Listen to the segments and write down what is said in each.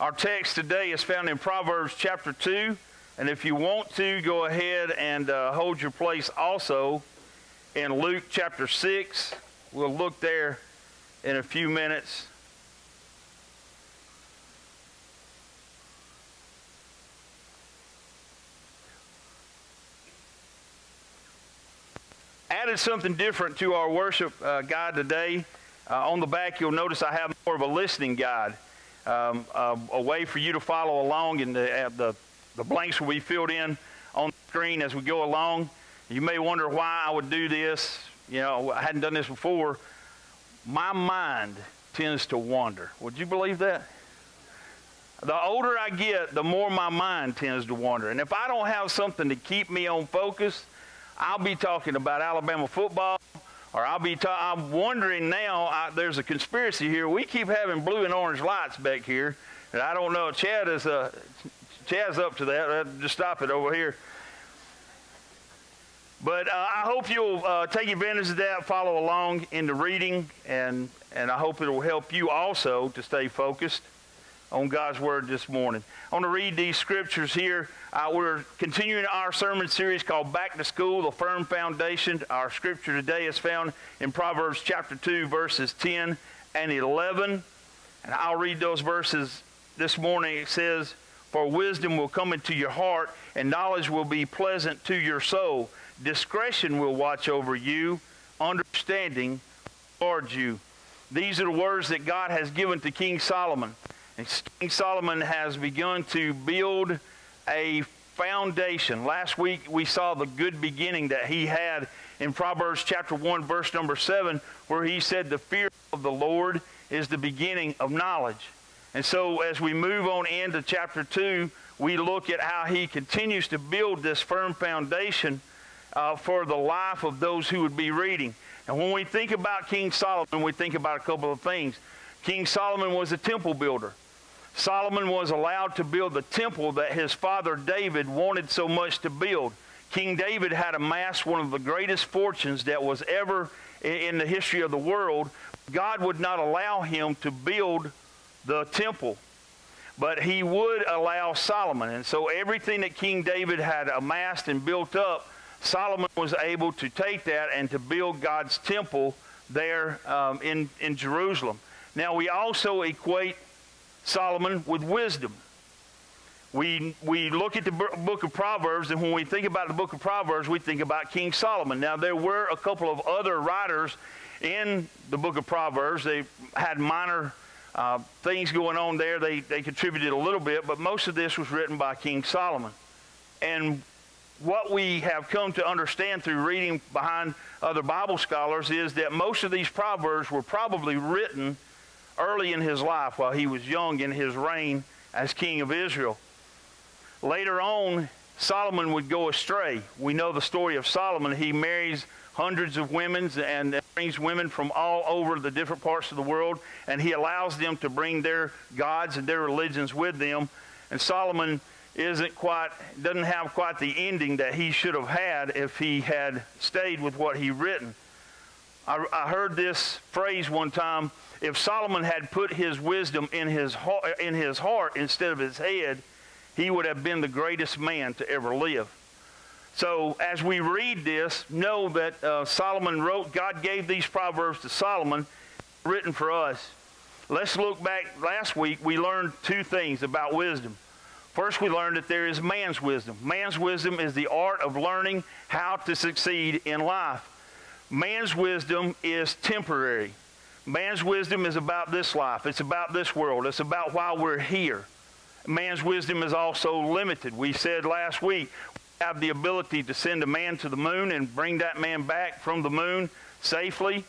Our text today is found in Proverbs chapter 2. And if you want to, go ahead and uh, hold your place also in Luke chapter 6. We'll look there in a few minutes. Added something different to our worship uh, guide today. Uh, on the back, you'll notice I have more of a listening guide, um, uh, a way for you to follow along, and the, uh, the, the blanks will be filled in on the screen as we go along. You may wonder why I would do this. You know, I hadn't done this before. My mind tends to wander. Would you believe that? The older I get, the more my mind tends to wander. And if I don't have something to keep me on focus, I'll be talking about Alabama football, or I'll be. Ta- I'm wondering now. I, there's a conspiracy here. We keep having blue and orange lights back here, and I don't know. Chad is uh, Chad's up to that. Uh, just stop it over here. But uh, I hope you'll uh, take advantage of that, follow along in the reading, and, and I hope it will help you also to stay focused on God's Word this morning. I want to read these scriptures here. Uh, we're continuing our sermon series called Back to School, the Firm Foundation. Our scripture today is found in Proverbs chapter 2, verses 10 and 11. And I'll read those verses this morning. It says, For wisdom will come into your heart, and knowledge will be pleasant to your soul. Discretion will watch over you, understanding guard you. These are the words that God has given to King Solomon. King Solomon has begun to build a foundation. Last week we saw the good beginning that he had in Proverbs chapter 1, verse number 7, where he said, The fear of the Lord is the beginning of knowledge. And so as we move on into chapter 2, we look at how he continues to build this firm foundation uh, for the life of those who would be reading. And when we think about King Solomon, we think about a couple of things. King Solomon was a temple builder. Solomon was allowed to build the temple that his father David wanted so much to build. King David had amassed one of the greatest fortunes that was ever in the history of the world. God would not allow him to build the temple, but he would allow Solomon. And so everything that King David had amassed and built up, Solomon was able to take that and to build God's temple there um, in, in Jerusalem. Now, we also equate Solomon with wisdom. We, we look at the book of Proverbs, and when we think about the book of Proverbs, we think about King Solomon. Now, there were a couple of other writers in the book of Proverbs. They had minor uh, things going on there. They, they contributed a little bit, but most of this was written by King Solomon. And what we have come to understand through reading behind other Bible scholars is that most of these Proverbs were probably written early in his life while he was young in his reign as king of Israel. Later on, Solomon would go astray. We know the story of Solomon. He marries hundreds of women and brings women from all over the different parts of the world, and he allows them to bring their gods and their religions with them. And Solomon isn't quite doesn't have quite the ending that he should have had if he had stayed with what he written. I, I heard this phrase one time if Solomon had put his wisdom in his, in his heart instead of his head, he would have been the greatest man to ever live. So as we read this, know that uh, Solomon wrote, God gave these proverbs to Solomon, written for us. Let's look back. Last week, we learned two things about wisdom. First, we learned that there is man's wisdom. Man's wisdom is the art of learning how to succeed in life. Man's wisdom is temporary. Man's wisdom is about this life, it's about this world, it's about why we're here. Man's wisdom is also limited. We said last week, we have the ability to send a man to the moon and bring that man back from the moon safely,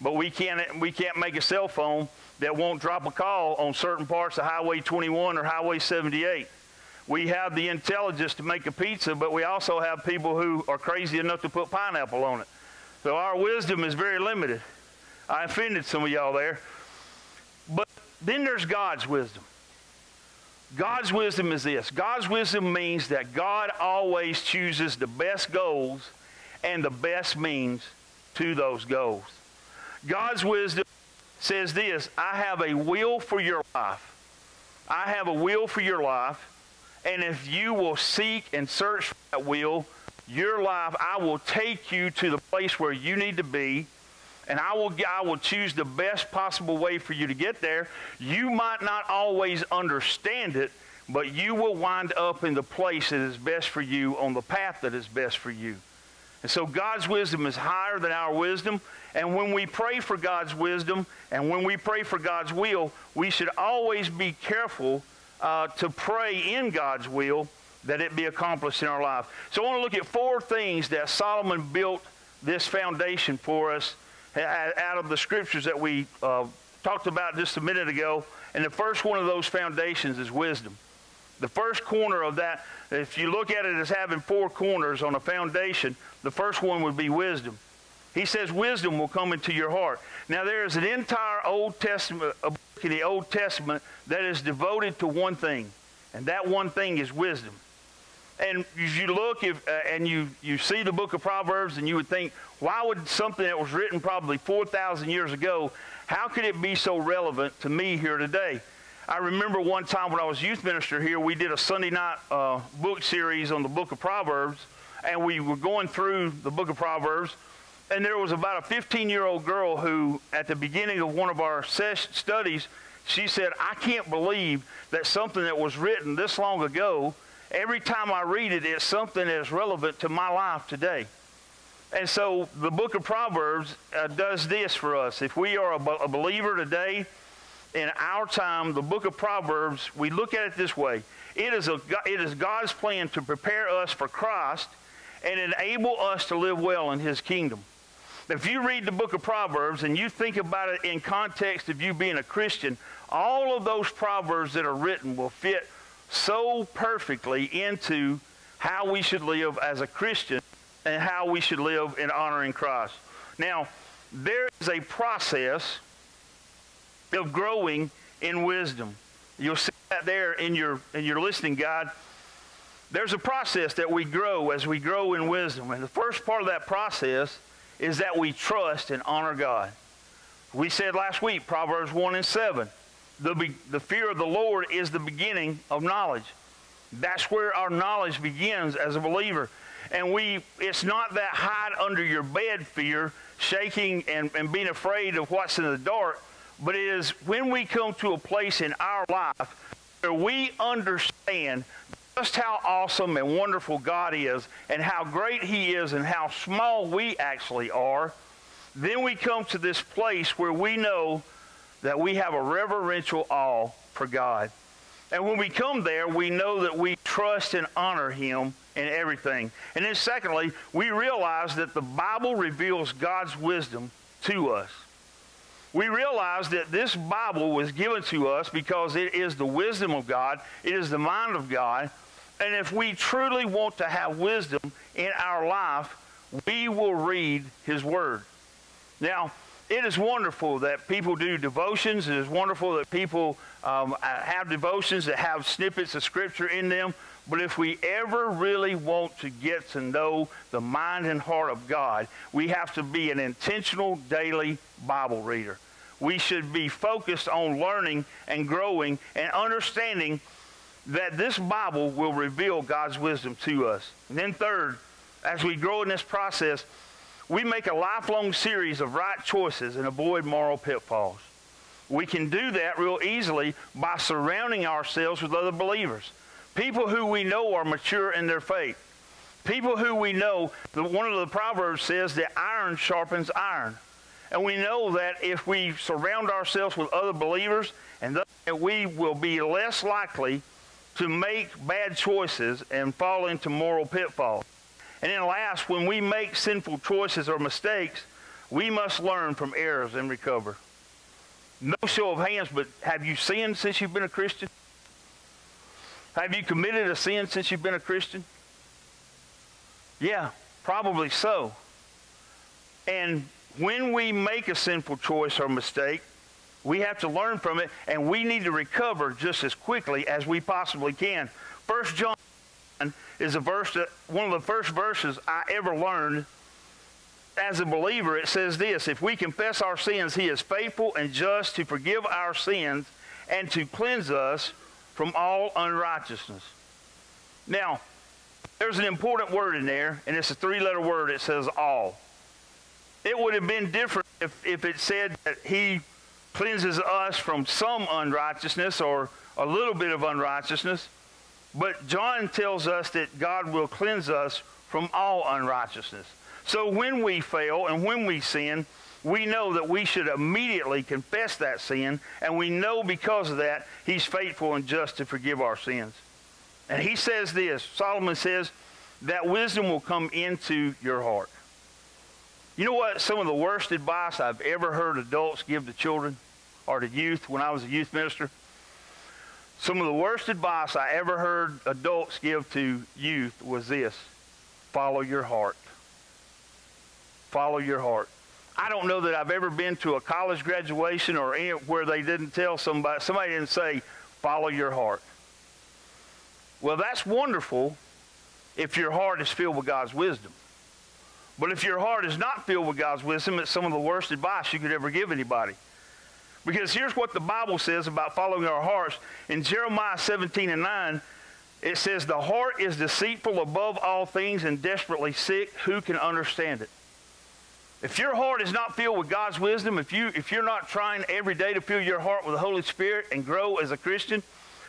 but we can't, we can't make a cell phone that won't drop a call on certain parts of Highway 21 or Highway 78. We have the intelligence to make a pizza, but we also have people who are crazy enough to put pineapple on it. So our wisdom is very limited. I offended some of y'all there. But then there's God's wisdom. God's wisdom is this God's wisdom means that God always chooses the best goals and the best means to those goals. God's wisdom says this I have a will for your life. I have a will for your life, and if you will seek and search for that will, your life, I will take you to the place where you need to be, and I will, I will choose the best possible way for you to get there. You might not always understand it, but you will wind up in the place that is best for you on the path that is best for you. And so God's wisdom is higher than our wisdom. And when we pray for God's wisdom and when we pray for God's will, we should always be careful uh, to pray in God's will that it be accomplished in our life. So I want to look at four things that Solomon built this foundation for us out of the scriptures that we uh, talked about just a minute ago. And the first one of those foundations is wisdom. The first corner of that, if you look at it as having four corners on a foundation, the first one would be wisdom. He says wisdom will come into your heart. Now there is an entire Old Testament, a book in the Old Testament that is devoted to one thing, and that one thing is wisdom. And as you look if, uh, and you, you see the book of Proverbs, and you would think, why would something that was written probably 4,000 years ago, how could it be so relevant to me here today? I remember one time when I was youth minister here, we did a Sunday night uh, book series on the book of Proverbs, and we were going through the book of Proverbs, and there was about a 15 year old girl who, at the beginning of one of our studies, she said, I can't believe that something that was written this long ago, every time I read it, it's something that is relevant to my life today. And so the book of Proverbs uh, does this for us. If we are a, a believer today, in our time, the book of Proverbs, we look at it this way. It is, a, it is God's plan to prepare us for Christ and enable us to live well in his kingdom. If you read the book of Proverbs and you think about it in context of you being a Christian, all of those proverbs that are written will fit so perfectly into how we should live as a Christian and how we should live in honoring Christ. Now, there is a process of growing in wisdom. You'll see that there in your in your listening guide. There's a process that we grow as we grow in wisdom. And the first part of that process is that we trust and honor God. We said last week, Proverbs 1 and 7, the, the fear of the Lord is the beginning of knowledge. That's where our knowledge begins as a believer. And we, it's not that hide under your bed fear, shaking and, and being afraid of what's in the dark, but it is when we come to a place in our life where we understand just how awesome and wonderful God is and how great He is and how small we actually are, then we come to this place where we know that we have a reverential awe for God. And when we come there, we know that we trust and honor Him in everything. And then, secondly, we realize that the Bible reveals God's wisdom to us. We realize that this Bible was given to us because it is the wisdom of God, it is the mind of God, and if we truly want to have wisdom in our life, we will read His Word. Now, it is wonderful that people do devotions. It is wonderful that people um, have devotions that have snippets of Scripture in them. But if we ever really want to get to know the mind and heart of God, we have to be an intentional daily Bible reader. We should be focused on learning and growing and understanding that this Bible will reveal God's wisdom to us. And then, third, as we grow in this process, we make a lifelong series of right choices and avoid moral pitfalls. We can do that real easily by surrounding ourselves with other believers, people who we know are mature in their faith, people who we know, the, one of the Proverbs says that iron sharpens iron. And we know that if we surround ourselves with other believers, and that we will be less likely to make bad choices and fall into moral pitfalls. And then last, when we make sinful choices or mistakes, we must learn from errors and recover. No show of hands, but have you sinned since you've been a Christian? Have you committed a sin since you've been a Christian? Yeah, probably so. And when we make a sinful choice or mistake, we have to learn from it, and we need to recover just as quickly as we possibly can. First John is a verse that one of the first verses I ever learned as a believer. It says this: If we confess our sins, He is faithful and just to forgive our sins and to cleanse us from all unrighteousness. Now, there's an important word in there, and it's a three letter word. It says all. It would have been different if, if it said that he cleanses us from some unrighteousness or a little bit of unrighteousness. But John tells us that God will cleanse us from all unrighteousness. So when we fail and when we sin, we know that we should immediately confess that sin, and we know because of that, He's faithful and just to forgive our sins. And He says this Solomon says, that wisdom will come into your heart. You know what? Some of the worst advice I've ever heard adults give to children or to youth when I was a youth minister. Some of the worst advice I ever heard adults give to youth was this follow your heart. Follow your heart. I don't know that I've ever been to a college graduation or where they didn't tell somebody, somebody didn't say, follow your heart. Well, that's wonderful if your heart is filled with God's wisdom. But if your heart is not filled with God's wisdom, it's some of the worst advice you could ever give anybody. Because here's what the Bible says about following our hearts. In Jeremiah 17 and 9, it says, The heart is deceitful above all things and desperately sick. Who can understand it? If your heart is not filled with God's wisdom, if, you, if you're not trying every day to fill your heart with the Holy Spirit and grow as a Christian,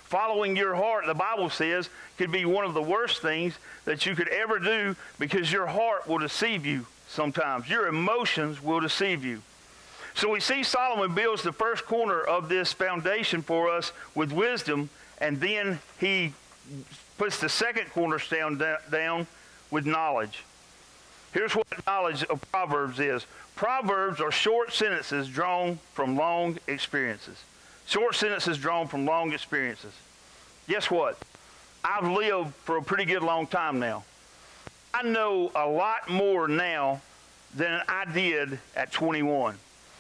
following your heart, the Bible says, could be one of the worst things that you could ever do because your heart will deceive you sometimes. Your emotions will deceive you. So we see Solomon builds the first corner of this foundation for us with wisdom, and then he puts the second cornerstone down with knowledge. Here's what knowledge of Proverbs is Proverbs are short sentences drawn from long experiences. Short sentences drawn from long experiences. Guess what? I've lived for a pretty good long time now. I know a lot more now than I did at 21.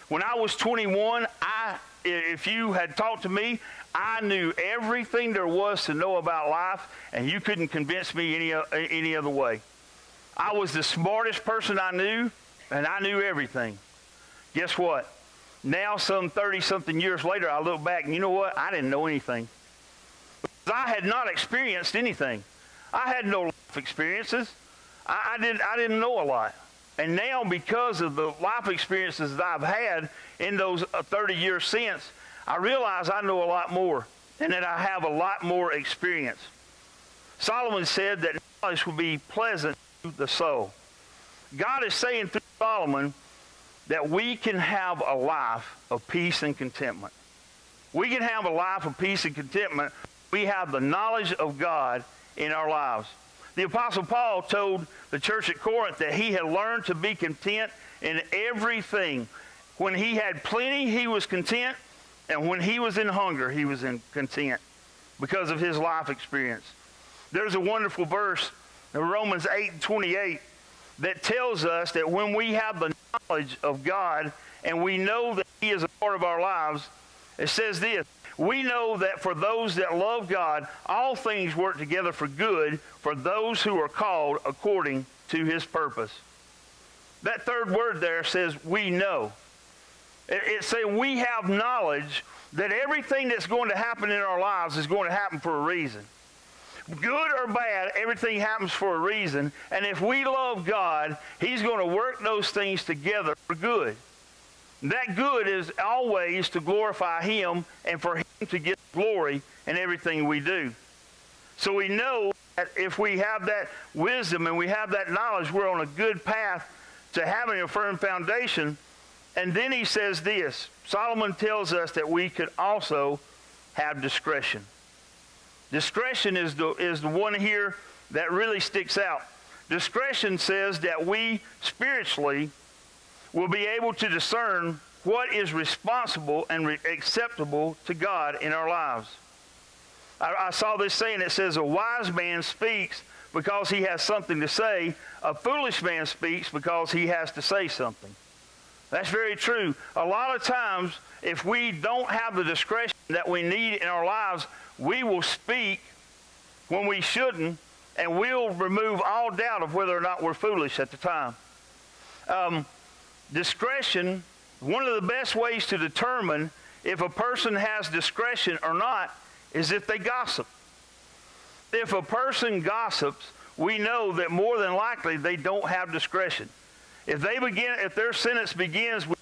When I was 21, I, if you had talked to me, I knew everything there was to know about life, and you couldn't convince me any, any other way. I was the smartest person I knew, and I knew everything. Guess what? Now, some 30 something years later, I look back and you know what? I didn't know anything. I had not experienced anything. I had no life experiences. I, I, didn't, I didn't know a lot. And now, because of the life experiences that I've had in those uh, 30 years since, I realize I know a lot more and that I have a lot more experience. Solomon said that knowledge will be pleasant to the soul. God is saying through Solomon that we can have a life of peace and contentment. We can have a life of peace and contentment. We have the knowledge of God in our lives. The Apostle Paul told the church at Corinth that he had learned to be content in everything. When he had plenty, he was content, and when he was in hunger, he was in content because of his life experience. There's a wonderful verse in Romans 8 and 28 that tells us that when we have the knowledge of God and we know that He is a part of our lives, it says this we know that for those that love God, all things work together for good for those who are called according to his purpose. That third word there says, we know. It's saying we have knowledge that everything that's going to happen in our lives is going to happen for a reason. Good or bad, everything happens for a reason. And if we love God, He's going to work those things together for good. That good is always to glorify Him and for Him to get glory in everything we do. So we know that if we have that wisdom and we have that knowledge, we're on a good path to having a firm foundation. And then he says this Solomon tells us that we could also have discretion. Discretion is the, is the one here that really sticks out. Discretion says that we spiritually will be able to discern what is responsible and re- acceptable to God in our lives. I, I saw this saying it says, A wise man speaks because he has something to say, a foolish man speaks because he has to say something. That's very true. A lot of times, if we don't have the discretion that we need in our lives, we will speak when we shouldn't, and we'll remove all doubt of whether or not we're foolish at the time. Um, discretion, one of the best ways to determine if a person has discretion or not is if they gossip. If a person gossips, we know that more than likely they don't have discretion. If they begin, if their sentence begins with,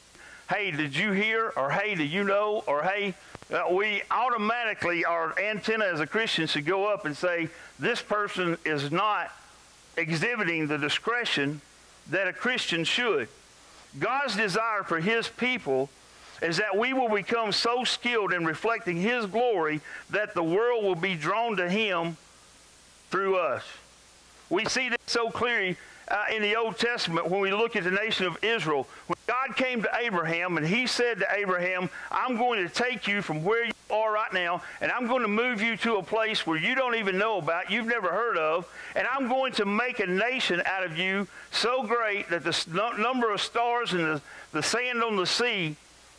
"Hey, did you hear?" or "Hey, do you know?" or "Hey," uh, we automatically our antenna as a Christian should go up and say, "This person is not exhibiting the discretion that a Christian should." God's desire for His people is that we will become so skilled in reflecting His glory that the world will be drawn to Him through us. We see this so clearly uh, in the Old Testament when we look at the nation of Israel. When God came to Abraham and he said to Abraham, I'm going to take you from where you are right now and I'm going to move you to a place where you don't even know about, you've never heard of, and I'm going to make a nation out of you so great that the number of stars and the, the sand on the sea,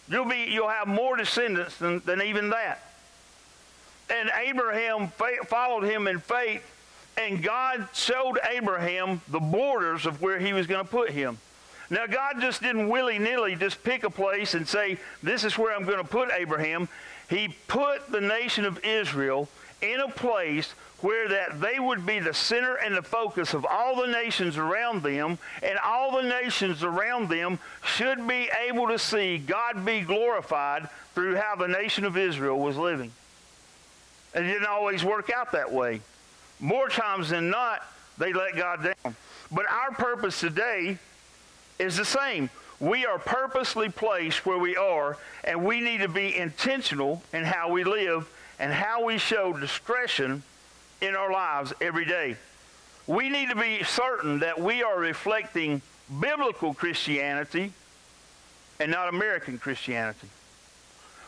you'll, be, you'll have more descendants than, than even that. And Abraham followed him in faith and God showed Abraham the borders of where he was going to put him. Now, God just didn't willy nilly just pick a place and say, This is where I'm going to put Abraham. He put the nation of Israel in a place where that they would be the center and the focus of all the nations around them, and all the nations around them should be able to see God be glorified through how the nation of Israel was living. And it didn't always work out that way. More times than not, they let God down. But our purpose today is the same. We are purposely placed where we are, and we need to be intentional in how we live and how we show discretion in our lives every day. We need to be certain that we are reflecting biblical Christianity and not American Christianity.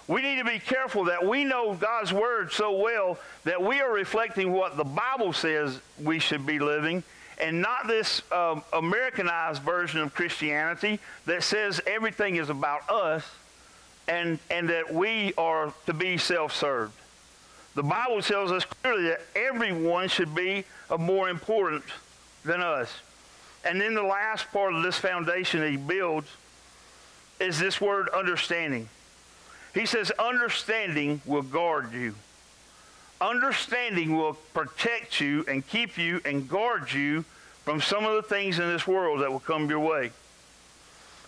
We need to be careful that we know God's Word so well that we are reflecting what the Bible says we should be living and not this um, Americanized version of Christianity that says everything is about us and, and that we are to be self served. The Bible tells us clearly that everyone should be of more importance than us. And then the last part of this foundation that he builds is this word understanding. He says, understanding will guard you. Understanding will protect you and keep you and guard you from some of the things in this world that will come your way.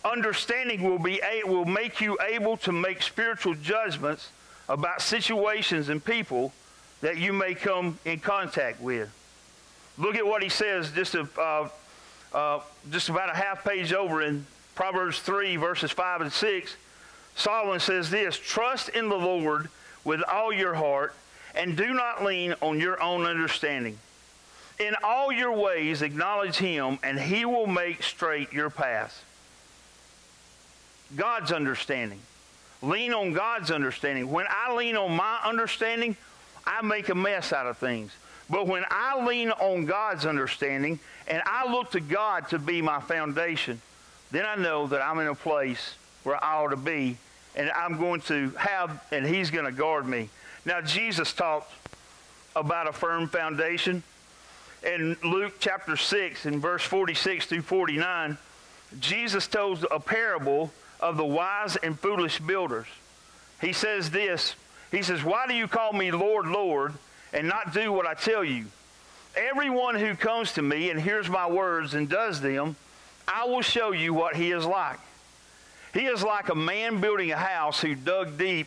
Understanding will, be, will make you able to make spiritual judgments about situations and people that you may come in contact with. Look at what he says just, a, uh, uh, just about a half page over in Proverbs 3, verses 5 and 6. Solomon says this Trust in the Lord with all your heart and do not lean on your own understanding. In all your ways, acknowledge him, and he will make straight your paths. God's understanding. Lean on God's understanding. When I lean on my understanding, I make a mess out of things. But when I lean on God's understanding and I look to God to be my foundation, then I know that I'm in a place where I ought to be and I'm going to have, and He's going to guard me. Now, Jesus talked about a firm foundation. In Luke chapter 6, in verse 46 through 49, Jesus told a parable of the wise and foolish builders. He says this He says, Why do you call me Lord, Lord, and not do what I tell you? Everyone who comes to me and hears my words and does them, I will show you what he is like. He is like a man building a house who dug deep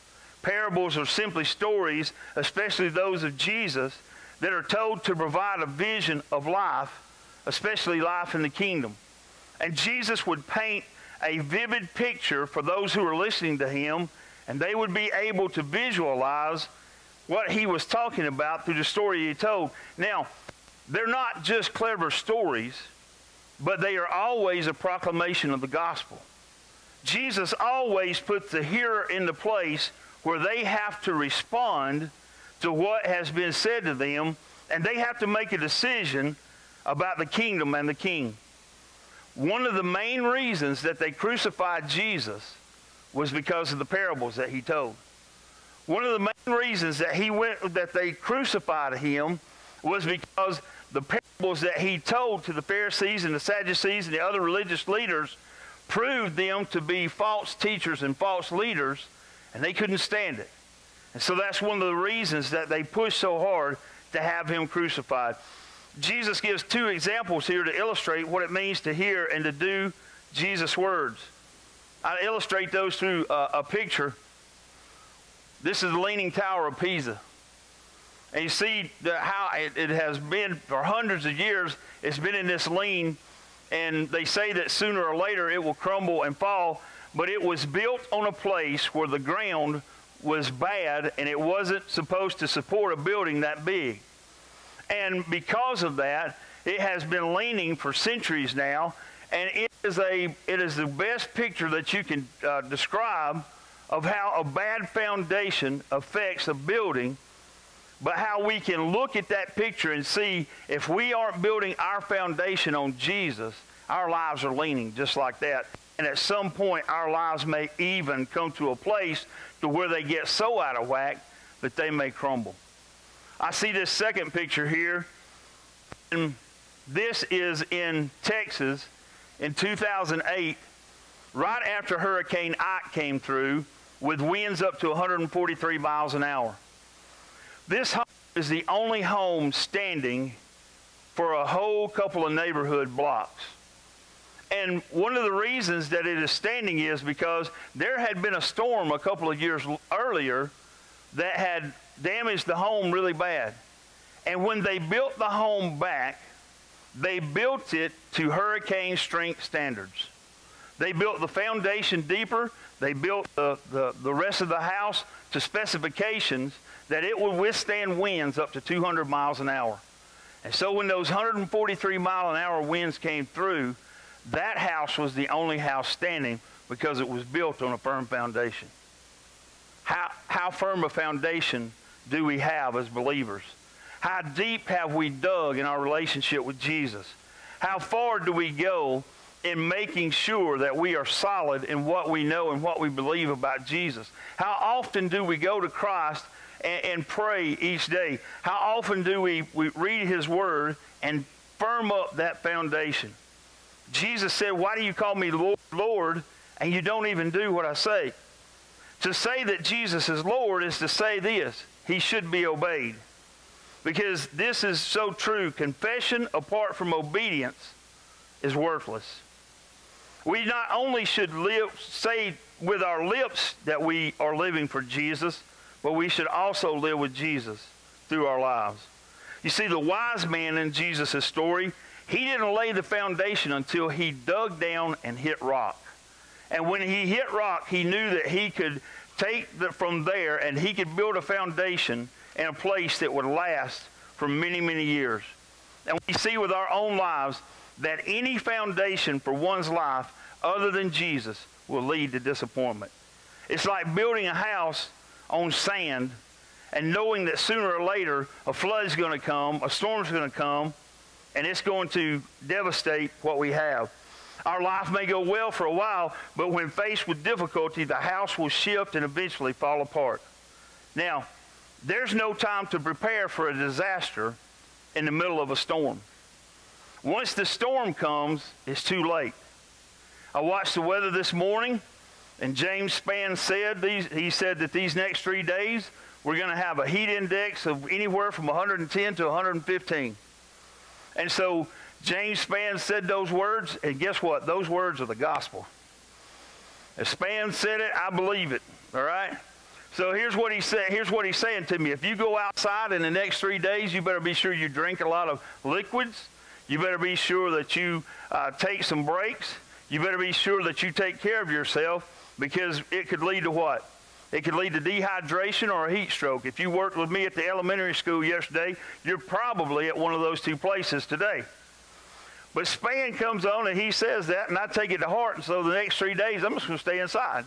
Parables are simply stories, especially those of Jesus, that are told to provide a vision of life, especially life in the kingdom. And Jesus would paint a vivid picture for those who are listening to him, and they would be able to visualize what he was talking about through the story he told. Now, they're not just clever stories, but they are always a proclamation of the gospel. Jesus always puts the hearer in the place where they have to respond to what has been said to them, and they have to make a decision about the kingdom and the king. One of the main reasons that they crucified Jesus was because of the parables that he told. One of the main reasons that he went that they crucified him was because the parables that he told to the Pharisees and the Sadducees and the other religious leaders proved them to be false teachers and false leaders, and they couldn't stand it. And so that's one of the reasons that they pushed so hard to have him crucified. Jesus gives two examples here to illustrate what it means to hear and to do Jesus' words. I illustrate those through a, a picture. This is the Leaning Tower of Pisa. And you see how it, it, has been for hundreds of years, it's been in this lean, and they say that sooner or later it will crumble and fall, but it was built on a place where the ground was bad and it wasn't supposed to support a building that big. And because of that, it has been leaning for centuries now, and it is, a, it is the best picture that you can uh, describe of how a bad foundation affects a building, but how we can look at that picture and see if we aren't building our foundation on Jesus, our lives are leaning just like that. And at some point, our lives may even come to a place to where they get so out of whack that they may crumble. I see this second picture here. And this is in Texas in 2008, right after Hurricane Ike came through with winds up to 143 miles an hour. This home is the only home standing for a whole couple of neighborhood blocks. And one of the reasons that it is standing is because there had been a storm a couple of years earlier that had damaged the home really bad. And when they built the home back, they built it to hurricane strength standards. They built the foundation deeper. They built the, the, the rest of the house to specifications that it would withstand winds up to 200 miles an hour. And so when those 143 mile an hour winds came through, that house was the only house standing because it was built on a firm foundation. How, how firm a foundation do we have as believers? How deep have we dug in our relationship with Jesus? How far do we go in making sure that we are solid in what we know and what we believe about Jesus? How often do we go to Christ and, and pray each day? How often do we, we read His Word and firm up that foundation? Jesus said, Why do you call me Lord, Lord, and you don't even do what I say? To say that Jesus is Lord is to say this He should be obeyed. Because this is so true. Confession apart from obedience is worthless. We not only should live, say with our lips that we are living for Jesus, but we should also live with Jesus through our lives. You see, the wise man in Jesus' story, he didn't lay the foundation until he dug down and hit rock. And when he hit rock, he knew that he could take the, from there and he could build a foundation in a place that would last for many, many years. And we see with our own lives that any foundation for one's life other than Jesus will lead to disappointment. It's like building a house on sand and knowing that sooner or later a flood's going to come, a storm's going to come, and it's going to devastate what we have. Our life may go well for a while, but when faced with difficulty, the house will shift and eventually fall apart. Now, there's no time to prepare for a disaster in the middle of a storm. Once the storm comes, it's too late. I watched the weather this morning, and James Spann said these, he said that these next three days we're going to have a heat index of anywhere from 110 to 115. And so James Spann said those words, and guess what? Those words are the gospel. If Spann said it, I believe it. All right? So here's what he said. Here's what he's saying to me. If you go outside in the next three days, you better be sure you drink a lot of liquids. You better be sure that you uh, take some breaks. You better be sure that you take care of yourself because it could lead to what? It could lead to dehydration or a heat stroke. If you worked with me at the elementary school yesterday, you're probably at one of those two places today. But Spann comes on and he says that, and I take it to heart. And so the next three days, I'm just going to stay inside.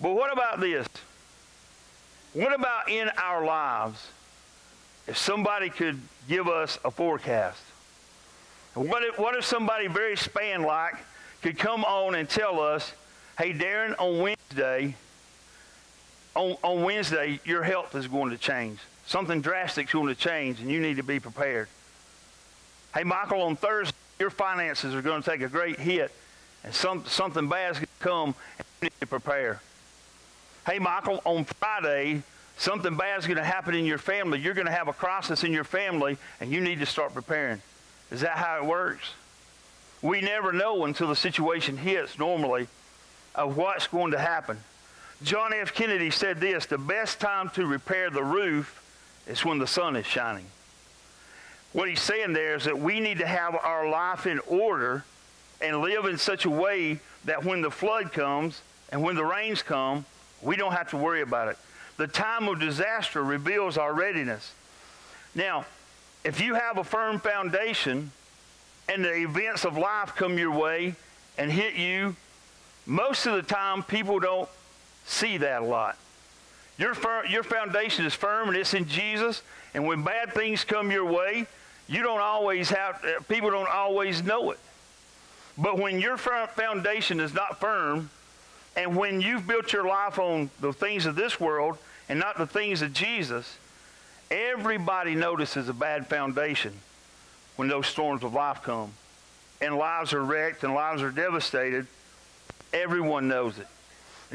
But what about this? What about in our lives if somebody could give us a forecast? What if, what if somebody very Spann like could come on and tell us, hey, Darren, on Wednesday, on, on Wednesday, your health is going to change. Something drastic is going to change, and you need to be prepared. Hey, Michael, on Thursday, your finances are going to take a great hit, and some, something bad is going to come, and you need to prepare. Hey, Michael, on Friday, something bad is going to happen in your family. You're going to have a crisis in your family, and you need to start preparing. Is that how it works? We never know until the situation hits normally of what's going to happen. John F. Kennedy said this the best time to repair the roof is when the sun is shining. What he's saying there is that we need to have our life in order and live in such a way that when the flood comes and when the rains come, we don't have to worry about it. The time of disaster reveals our readiness. Now, if you have a firm foundation and the events of life come your way and hit you, most of the time people don't see that a lot. Your, your foundation is firm and it's in Jesus, and when bad things come your way, you don't always have, uh, people don't always know it. But when your foundation is not firm, and when you've built your life on the things of this world and not the things of Jesus, Everybody notices a bad foundation when those storms of life come. And lives are wrecked and lives are devastated. Everyone knows it.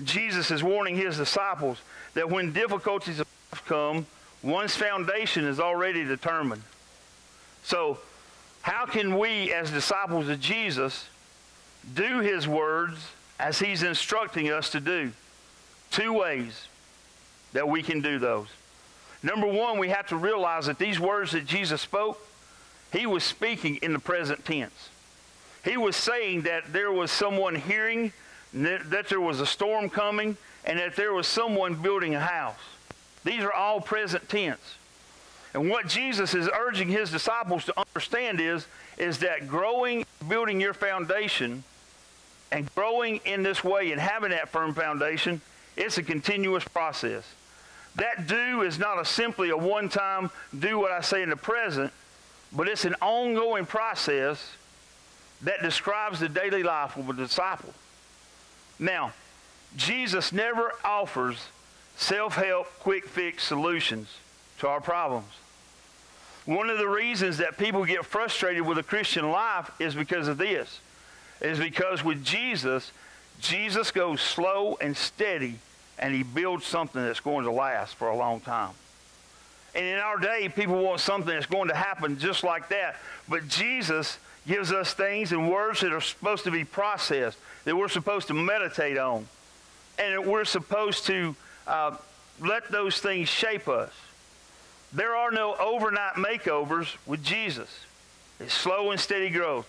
Jesus is warning his disciples that when difficulties come, one's foundation is already determined. So, how can we, as disciples of Jesus, do his words as he's instructing us to do? Two ways that we can do those. Number one, we have to realize that these words that Jesus spoke, he was speaking in the present tense. He was saying that there was someone hearing, that there was a storm coming, and that there was someone building a house. These are all present tense. And what Jesus is urging his disciples to understand is, is that growing, building your foundation, and growing in this way and having that firm foundation, it's a continuous process. That do is not a simply a one time do what I say in the present, but it's an ongoing process that describes the daily life of a disciple. Now, Jesus never offers self help, quick fix solutions to our problems. One of the reasons that people get frustrated with a Christian life is because of this. Is because with Jesus, Jesus goes slow and steady and he builds something that's going to last for a long time. And in our day, people want something that's going to happen just like that. But Jesus gives us things and words that are supposed to be processed, that we're supposed to meditate on, and that we're supposed to uh, let those things shape us. There are no overnight makeovers with Jesus. It's slow and steady growth.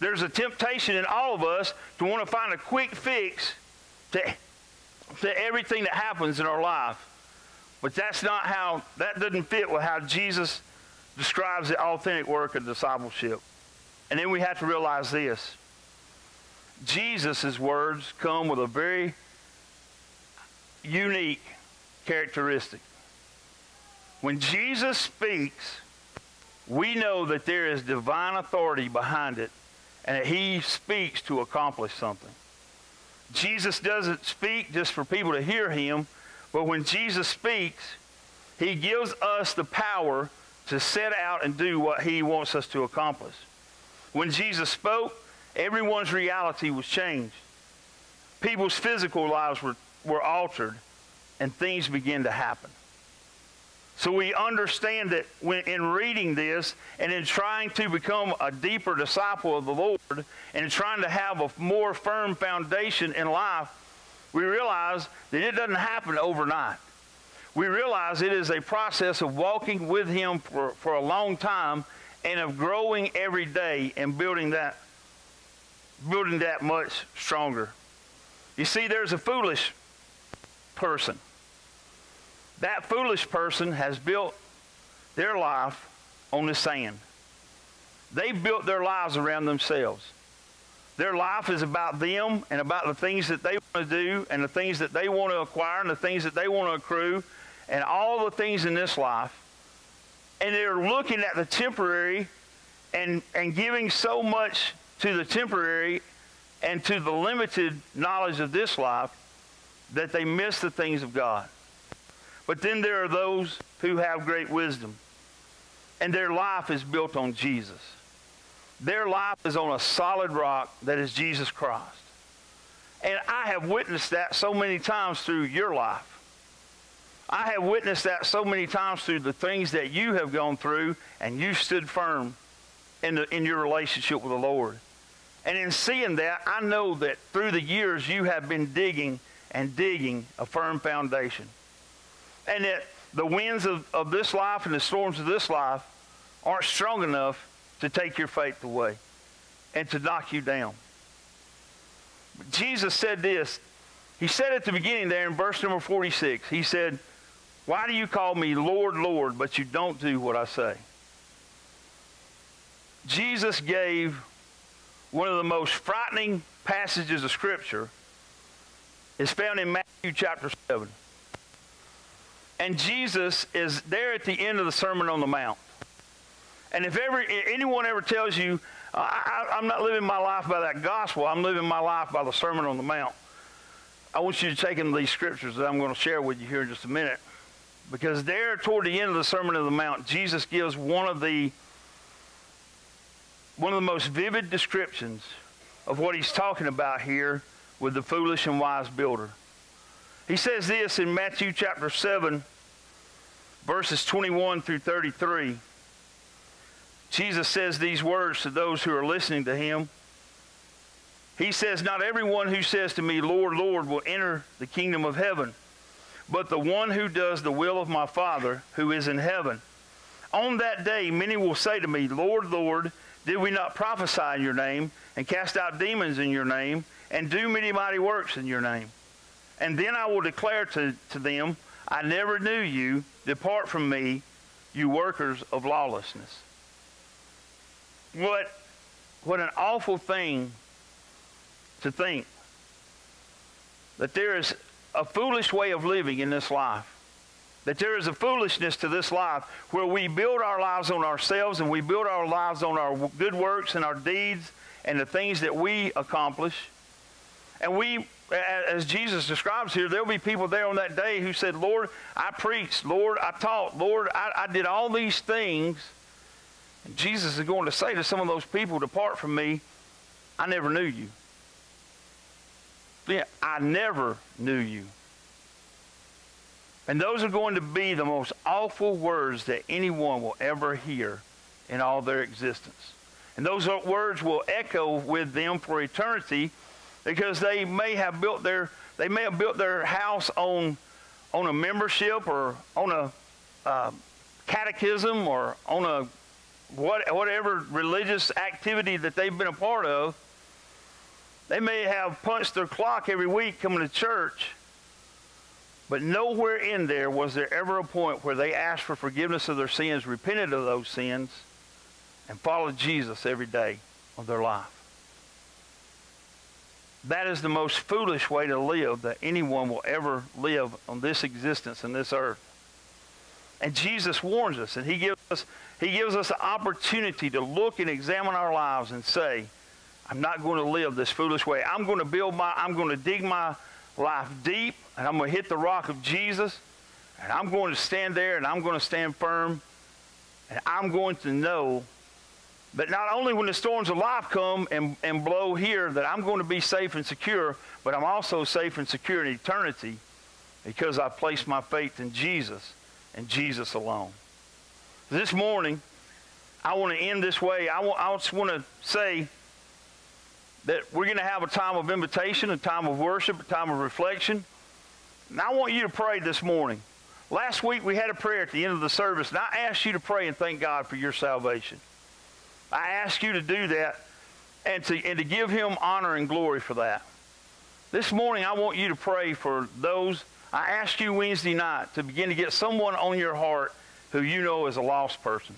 There's a temptation in all of us to want to find a quick fix to to everything that happens in our life. But that's not how, that doesn't fit with how Jesus describes the authentic work of discipleship. And then we have to realize this Jesus' words come with a very unique characteristic. When Jesus speaks, we know that there is divine authority behind it and that he speaks to accomplish something. Jesus doesn't speak just for people to hear him, but when Jesus speaks, he gives us the power to set out and do what he wants us to accomplish. When Jesus spoke, everyone's reality was changed. People's physical lives were, were altered, and things began to happen. So we understand that when in reading this and in trying to become a deeper disciple of the Lord and trying to have a more firm foundation in life, we realize that it doesn't happen overnight. We realize it is a process of walking with Him for, for a long time and of growing every day and building that building that much stronger. You see, there's a foolish person that foolish person has built their life on the sand. They've built their lives around themselves. Their life is about them and about the things that they want to do and the things that they want to acquire and the things that they want to accrue. and all the things in this life, and they're looking at the temporary and, and giving so much to the temporary and to the limited knowledge of this life that they miss the things of God. But then there are those who have great wisdom, and their life is built on Jesus. Their life is on a solid rock that is Jesus Christ. And I have witnessed that so many times through your life. I have witnessed that so many times through the things that you have gone through, and you stood firm in, the, in your relationship with the Lord. And in seeing that, I know that through the years you have been digging and digging a firm foundation. And that the winds of, of this life and the storms of this life aren't strong enough to take your faith away and to knock you down. But Jesus said this. He said at the beginning there in verse number 46, He said, Why do you call me Lord, Lord, but you don't do what I say? Jesus gave one of the most frightening passages of Scripture is found in Matthew chapter 7. And Jesus is there at the end of the Sermon on the Mount. And if ever anyone ever tells you, I, am not living my life by that gospel, I'm living my life by the Sermon on the Mount, I want you to take in these scriptures that I'm going to share with you here in just a minute. Because there, toward the end of the Sermon on the Mount, Jesus gives one of the one of the most vivid descriptions of what he's talking about here with the foolish and wise builder. He says this in Matthew chapter 7, verses 21 through 33. Jesus says these words to those who are listening to him. He says, Not everyone who says to me, Lord, Lord, will enter the kingdom of heaven, but the one who does the will of my Father who is in heaven. On that day, many will say to me, Lord, Lord, did we not prophesy in your name, and cast out demons in your name, and do many mighty works in your name? And then I will declare to, to them, I never knew you. Depart from me, you workers of lawlessness. What, what an awful thing to think that there is a foolish way of living in this life. That there is a foolishness to this life where we build our lives on ourselves and we build our lives on our good works and our deeds and the things that we accomplish. And we, as Jesus describes here, there'll be people there on that day who said, Lord, I preached. Lord, I taught. Lord, I, I did all these things and Jesus is going to say to some of those people, Depart from me, I never knew you. Yeah, I never knew you. And those are going to be the most awful words that anyone will ever hear in all their existence. And those words will echo with them for eternity because they may have built their they may have built their house on on a membership or on a uh, catechism or on a what, whatever religious activity that they've been a part of, they may have punched their clock every week coming to church, but nowhere in there was there ever a point where they asked for forgiveness of their sins, repented of those sins, and followed Jesus every day of their life. That is the most foolish way to live that anyone will ever live on this existence and this earth. And Jesus warns us, and he gives us, he gives us the opportunity to look and examine our lives and say, I'm not going to live this foolish way. I'm going to build my, I'm going to dig my life deep, and I'm going to hit the rock of Jesus, and I'm going to stand there, and I'm going to stand firm, and I'm going to know that not only when the storms of life come and, and blow here, that I'm going to be safe and secure, but I'm also safe and secure in eternity because I placed my faith in Jesus and Jesus alone. This morning, I want to end this way. I, want, I just want to say that we're going to have a time of invitation, a time of worship, a time of reflection. And I want you to pray this morning. Last week we had a prayer at the end of the service, and I asked you to pray and thank God for your salvation. I ask you to do that and to, and to give Him honor and glory for that. This morning I want you to pray for those I asked you Wednesday night to begin to get someone on your heart who you know is a lost person.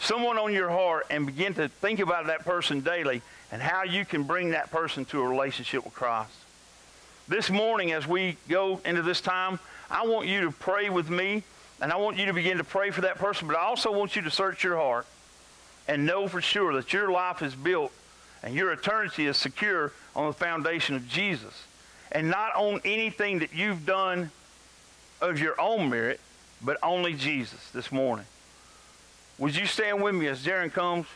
Someone on your heart and begin to think about that person daily and how you can bring that person to a relationship with Christ. This morning, as we go into this time, I want you to pray with me, and I want you to begin to pray for that person, but I also want you to search your heart and know for sure that your life is built and your eternity is secure on the foundation of Jesus and not on anything that you've done of your own merit, but only Jesus this morning. Would you stand with me as Darren comes?